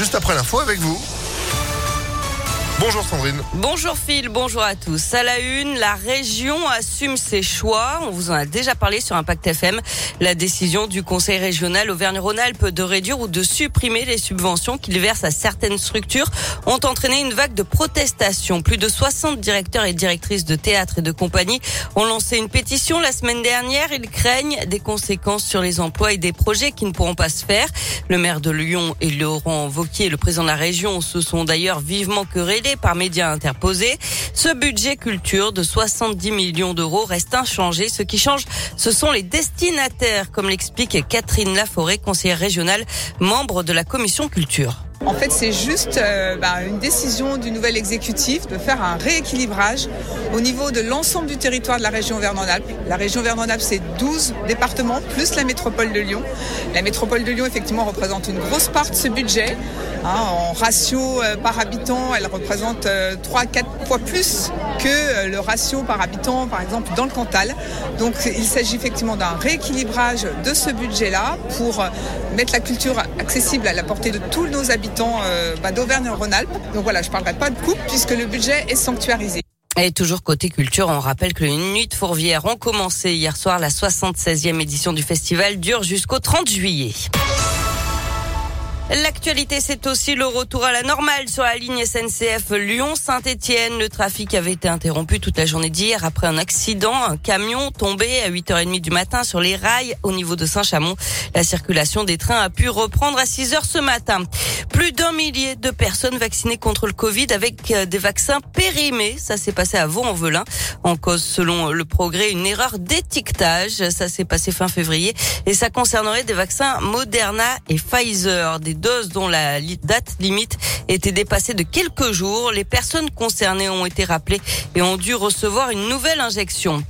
juste après l'info avec vous. Bonjour Sandrine. Bonjour Phil, bonjour à tous. À la une, la région assume ses choix. On vous en a déjà parlé sur Impact FM. La décision du Conseil régional Auvergne-Rhône-Alpes de réduire ou de supprimer les subventions qu'il verse à certaines structures ont entraîné une vague de protestations. Plus de 60 directeurs et directrices de théâtre et de compagnie ont lancé une pétition la semaine dernière. Ils craignent des conséquences sur les emplois et des projets qui ne pourront pas se faire. Le maire de Lyon et Laurent Vauquier, le président de la région, se sont d'ailleurs vivement querellés par médias interposés. Ce budget culture de 70 millions d'euros reste inchangé. Ce qui change, ce sont les destinataires, comme l'explique Catherine Laforêt, conseillère régionale, membre de la commission culture. En fait, c'est juste euh, bah, une décision du nouvel exécutif de faire un rééquilibrage au niveau de l'ensemble du territoire de la région Vernon-Alpes. La région Vernon-Alpes, c'est 12 départements plus la métropole de Lyon. La métropole de Lyon, effectivement, représente une grosse part de ce budget. Hein, en ratio euh, par habitant, elle représente euh, 3 4 fois plus que euh, le ratio par habitant, par exemple, dans le Cantal. Donc, il s'agit effectivement d'un rééquilibrage de ce budget-là pour mettre la culture accessible à la portée de tous nos habitants euh, bah, d'Auvergne-Rhône-Alpes. Donc voilà, je ne parlerai pas de coupe puisque le budget est sanctuarisé. Et toujours côté culture, on rappelle que les Nuits de Fourvière ont commencé hier soir. La 76e édition du festival dure jusqu'au 30 juillet. L'actualité, c'est aussi le retour à la normale sur la ligne SNCF Lyon-Saint-Etienne. Le trafic avait été interrompu toute la journée d'hier après un accident. Un camion tombé à 8h30 du matin sur les rails au niveau de Saint-Chamond. La circulation des trains a pu reprendre à 6h ce matin. Plus d'un millier de personnes vaccinées contre le Covid avec des vaccins périmés. Ça s'est passé à Vaux-en-Velin. En cause, selon le progrès, une erreur d'étiquetage. Ça s'est passé fin février et ça concernerait des vaccins Moderna et Pfizer. Doses dont la date limite était dépassée de quelques jours. Les personnes concernées ont été rappelées et ont dû recevoir une nouvelle injection.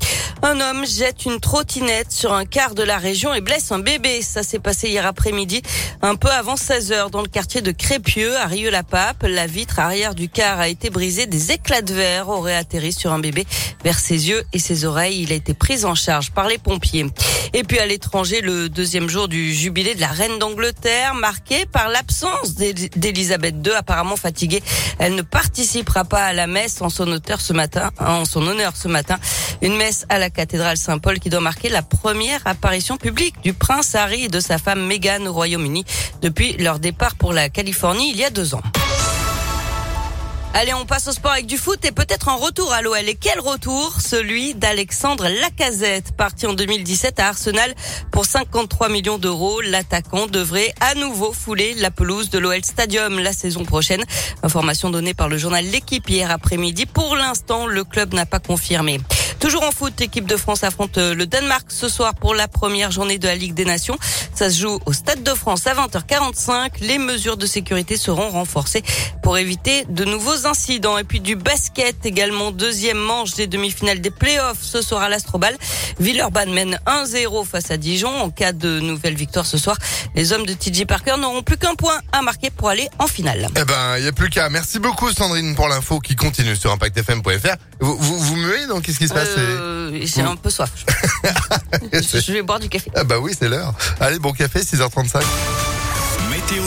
Un homme jette une trottinette sur un quart de la région et blesse un bébé. Ça s'est passé hier après-midi, un peu avant 16 heures, dans le quartier de Crépieux, à Rieux-la-Pape. La vitre arrière du car a été brisée. Des éclats de verre auraient atterri sur un bébé vers ses yeux et ses oreilles. Il a été pris en charge par les pompiers. Et puis à l'étranger, le deuxième jour du jubilé de la reine d'Angleterre, marqué par l'absence d'Elisabeth II, apparemment fatiguée. Elle ne participera pas à la messe en son honneur ce matin, en son honneur ce matin. Une messe à la cathédrale Saint-Paul qui doit marquer la première apparition publique du prince Harry et de sa femme Meghan au Royaume-Uni depuis leur départ pour la Californie il y a deux ans. Allez, on passe au sport avec du foot et peut-être un retour à l'OL. Et quel retour? Celui d'Alexandre Lacazette, parti en 2017 à Arsenal pour 53 millions d'euros. L'attaquant devrait à nouveau fouler la pelouse de l'OL Stadium la saison prochaine. Information donnée par le journal L'équipe hier après-midi. Pour l'instant, le club n'a pas confirmé. Toujours en foot, l'équipe de France affronte le Danemark ce soir pour la première journée de la Ligue des Nations. Ça se joue au Stade de France à 20h45. Les mesures de sécurité seront renforcées pour éviter de nouveaux incidents. Et puis du basket également, deuxième manche des demi-finales des playoffs ce soir à l'Astrobal. Villeurbanne mène 1-0 face à Dijon. En cas de nouvelle victoire ce soir, les hommes de TJ Parker n'auront plus qu'un point à marquer pour aller en finale. Eh ben, il n'y a plus qu'à. Merci beaucoup Sandrine pour l'info qui continue sur impactfm.fr. Vous, vous, vous muez donc qu'est-ce qui se passe? Euh, J'ai un peu soif. je vais boire du café. Ah bah oui, c'est l'heure. Allez, bon café, 6h35. Météo